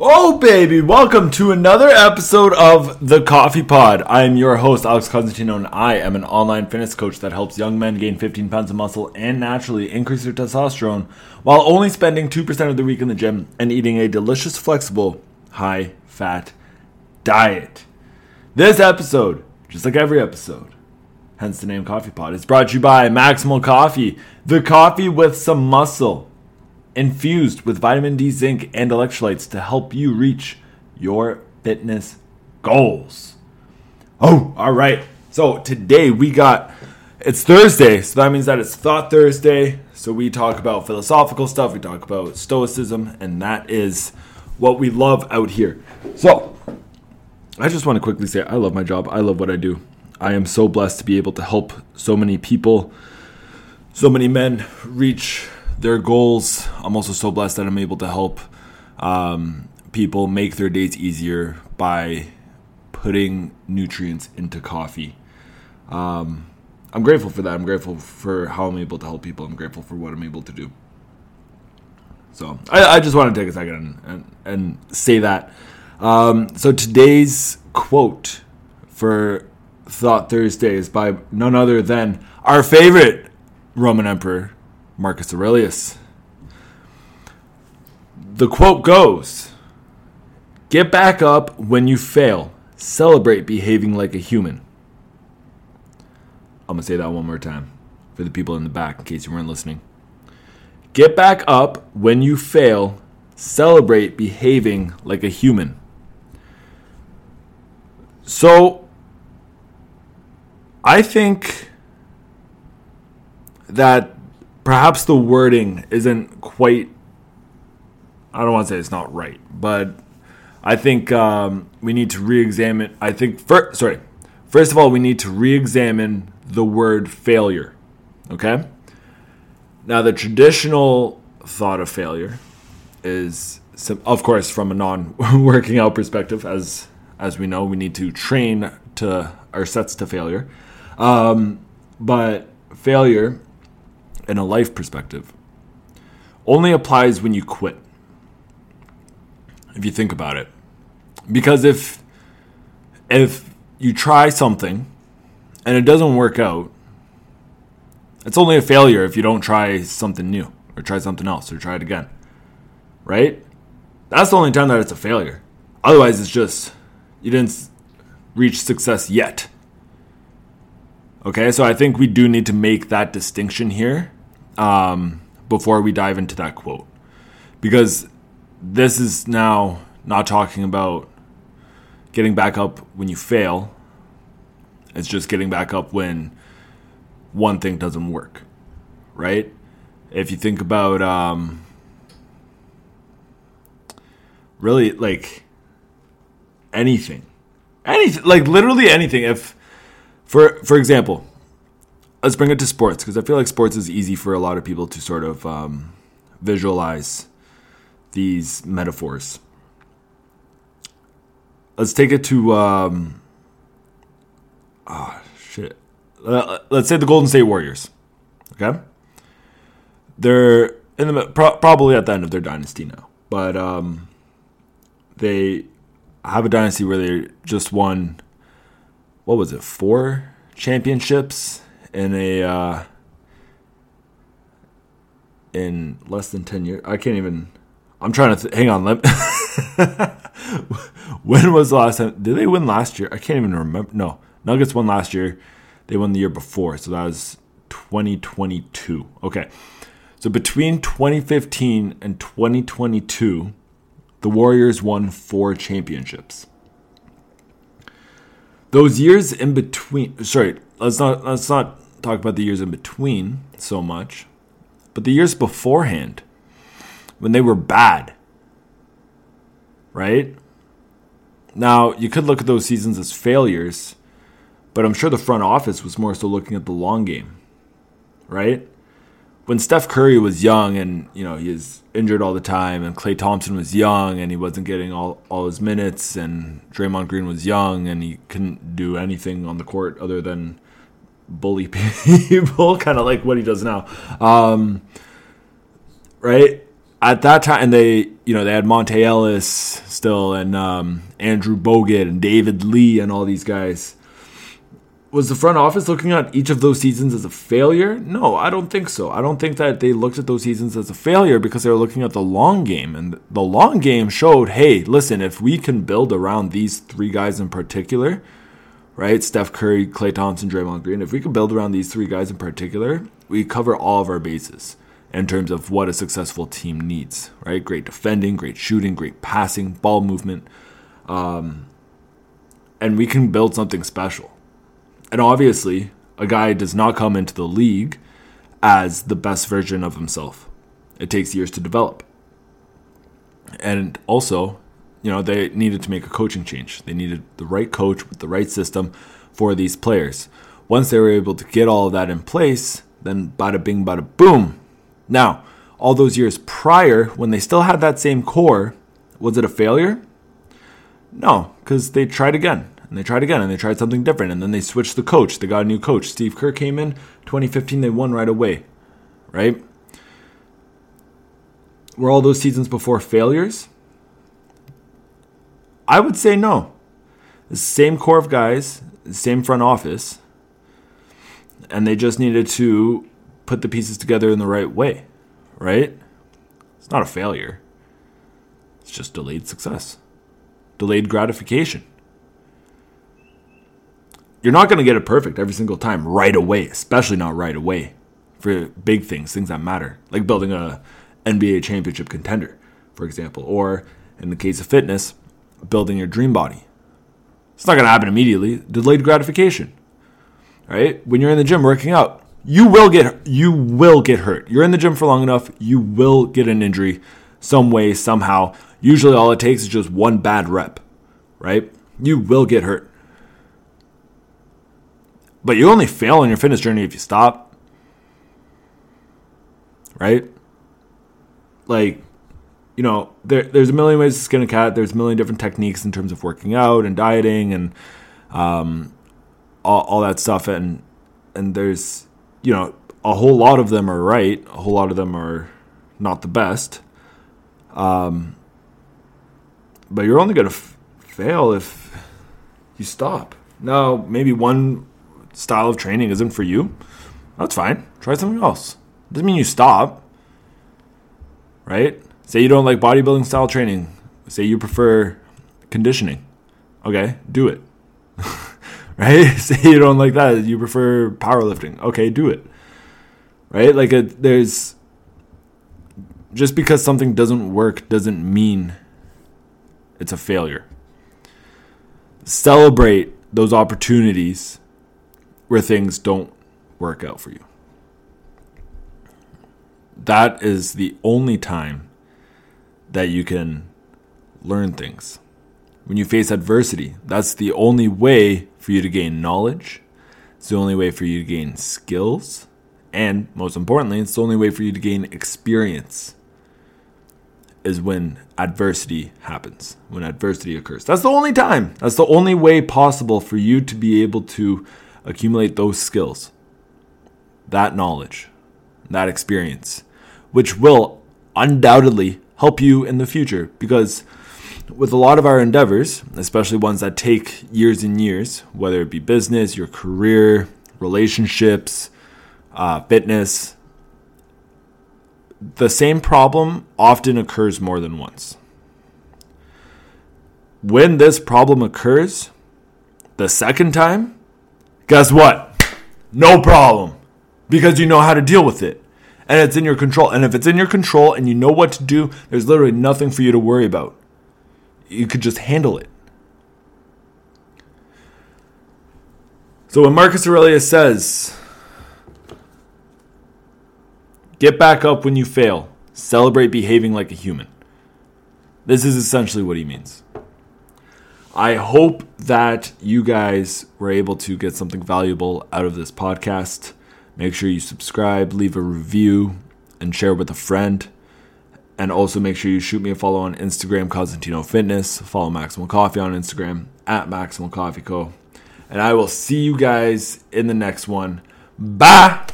Oh, baby, welcome to another episode of The Coffee Pod. I am your host, Alex Constantino, and I am an online fitness coach that helps young men gain 15 pounds of muscle and naturally increase their testosterone while only spending 2% of the week in the gym and eating a delicious, flexible, high fat diet. This episode, just like every episode, hence the name Coffee Pod, is brought to you by Maximal Coffee, the coffee with some muscle infused with vitamin D, zinc, and electrolytes to help you reach your fitness goals. Oh, all right. So today we got it's Thursday, so that means that it's Thought Thursday. So we talk about philosophical stuff, we talk about stoicism, and that is what we love out here. So I just want to quickly say I love my job. I love what I do. I am so blessed to be able to help so many people, so many men reach their goals. I'm also so blessed that I'm able to help um, people make their days easier by putting nutrients into coffee. Um, I'm grateful for that. I'm grateful for how I'm able to help people. I'm grateful for what I'm able to do. So I, I just want to take a second and, and, and say that. Um, so today's quote for Thought Thursday is by none other than our favorite Roman Emperor, Marcus Aurelius. The quote goes Get back up when you fail. Celebrate behaving like a human. I'm going to say that one more time for the people in the back in case you weren't listening. Get back up when you fail. Celebrate behaving like a human. So, I think that perhaps the wording isn't quite I don't want to say it's not right, but I think um, we need to re-examine. I think first, sorry, first of all, we need to re-examine the word failure. Okay. Now, the traditional thought of failure is, of course, from a non-working out perspective, as as we know, we need to train to our sets to failure. Um, but failure in a life perspective only applies when you quit. If you think about it. Because if if you try something and it doesn't work out, it's only a failure if you don't try something new or try something else or try it again. Right? That's the only time that it's a failure. Otherwise, it's just you didn't reach success yet. Okay, so I think we do need to make that distinction here um, before we dive into that quote. Because this is now not talking about getting back up when you fail, it's just getting back up when one thing doesn't work, right? If you think about um, really like anything, anything, like literally anything. If, for for example, let's bring it to sports because I feel like sports is easy for a lot of people to sort of um, visualize these metaphors. Let's take it to um, oh shit. Uh, let's say the Golden State Warriors. Okay, they're in the pro- probably at the end of their dynasty now, but um, they have a dynasty where they just won. What was it? Four championships in a uh, in less than 10 years. I can't even I'm trying to th- hang on. Let when was the last time did they win last year? I can't even remember. No. Nuggets won last year. They won the year before, so that was 2022. Okay. So between 2015 and 2022, the Warriors won four championships. Those years in between, sorry, let's not let's not talk about the years in between so much, but the years beforehand when they were bad. Right? Now, you could look at those seasons as failures, but I'm sure the front office was more so looking at the long game. Right? When Steph Curry was young and, you know, he is injured all the time and Klay Thompson was young and he wasn't getting all, all his minutes and Draymond Green was young and he couldn't do anything on the court other than bully people, kind of like what he does now. Um, right at that time, and they you know they had Monta Ellis, still, and um, Andrew Bogut and David Lee and all these guys. Was the front office looking at each of those seasons as a failure? No, I don't think so. I don't think that they looked at those seasons as a failure because they were looking at the long game. And the long game showed hey, listen, if we can build around these three guys in particular, right? Steph Curry, Klay Thompson, Draymond Green. If we can build around these three guys in particular, we cover all of our bases in terms of what a successful team needs, right? Great defending, great shooting, great passing, ball movement. Um, and we can build something special. And obviously, a guy does not come into the league as the best version of himself. It takes years to develop. And also, you know, they needed to make a coaching change. They needed the right coach with the right system for these players. Once they were able to get all of that in place, then bada bing, bada boom, now, all those years prior, when they still had that same core, was it a failure? No, because they tried again and they tried again and they tried something different and then they switched the coach. They got a new coach. Steve Kerr came in 2015, they won right away, right? Were all those seasons before failures? I would say no. The same core of guys, same front office, and they just needed to put the pieces together in the right way, right? It's not a failure. It's just delayed success, delayed gratification. You're not going to get it perfect every single time right away, especially not right away for big things, things that matter, like building a NBA championship contender, for example, or in the case of fitness, building your dream body. It's not going to happen immediately. Delayed gratification, right? When you're in the gym working out, you will get you will get hurt. You're in the gym for long enough, you will get an injury some way somehow. Usually all it takes is just one bad rep, right? You will get hurt. But you only fail on your fitness journey if you stop. Right? Like you know, there, there's a million ways to skin a cat. There's a million different techniques in terms of working out and dieting and um, all, all that stuff. And and there's you know, a whole lot of them are right. A whole lot of them are not the best. Um, but you're only going to f- fail if you stop. Now, maybe one style of training isn't for you. That's fine. Try something else. Doesn't mean you stop. Right? Say you don't like bodybuilding style training. Say you prefer conditioning. Okay, do it. right? Say you don't like that, you prefer powerlifting. Okay, do it. Right? Like there's just because something doesn't work doesn't mean it's a failure. Celebrate those opportunities where things don't work out for you. That is the only time that you can learn things. When you face adversity, that's the only way for you to gain knowledge. It's the only way for you to gain skills. And most importantly, it's the only way for you to gain experience is when adversity happens, when adversity occurs. That's the only time. That's the only way possible for you to be able to accumulate those skills, that knowledge, that experience, which will undoubtedly help you in the future because with a lot of our endeavors, especially ones that take years and years, whether it be business, your career, relationships, uh, fitness, the same problem often occurs more than once. When this problem occurs the second time, guess what? No problem. Because you know how to deal with it. And it's in your control. And if it's in your control and you know what to do, there's literally nothing for you to worry about you could just handle it. So when Marcus Aurelius says, get back up when you fail, celebrate behaving like a human, this is essentially what he means. I hope that you guys were able to get something valuable out of this podcast. Make sure you subscribe, leave a review, and share with a friend. And also make sure you shoot me a follow on Instagram, Cosentino Fitness. Follow Maximal Coffee on Instagram at Maximal Coffee Co. And I will see you guys in the next one. Bye.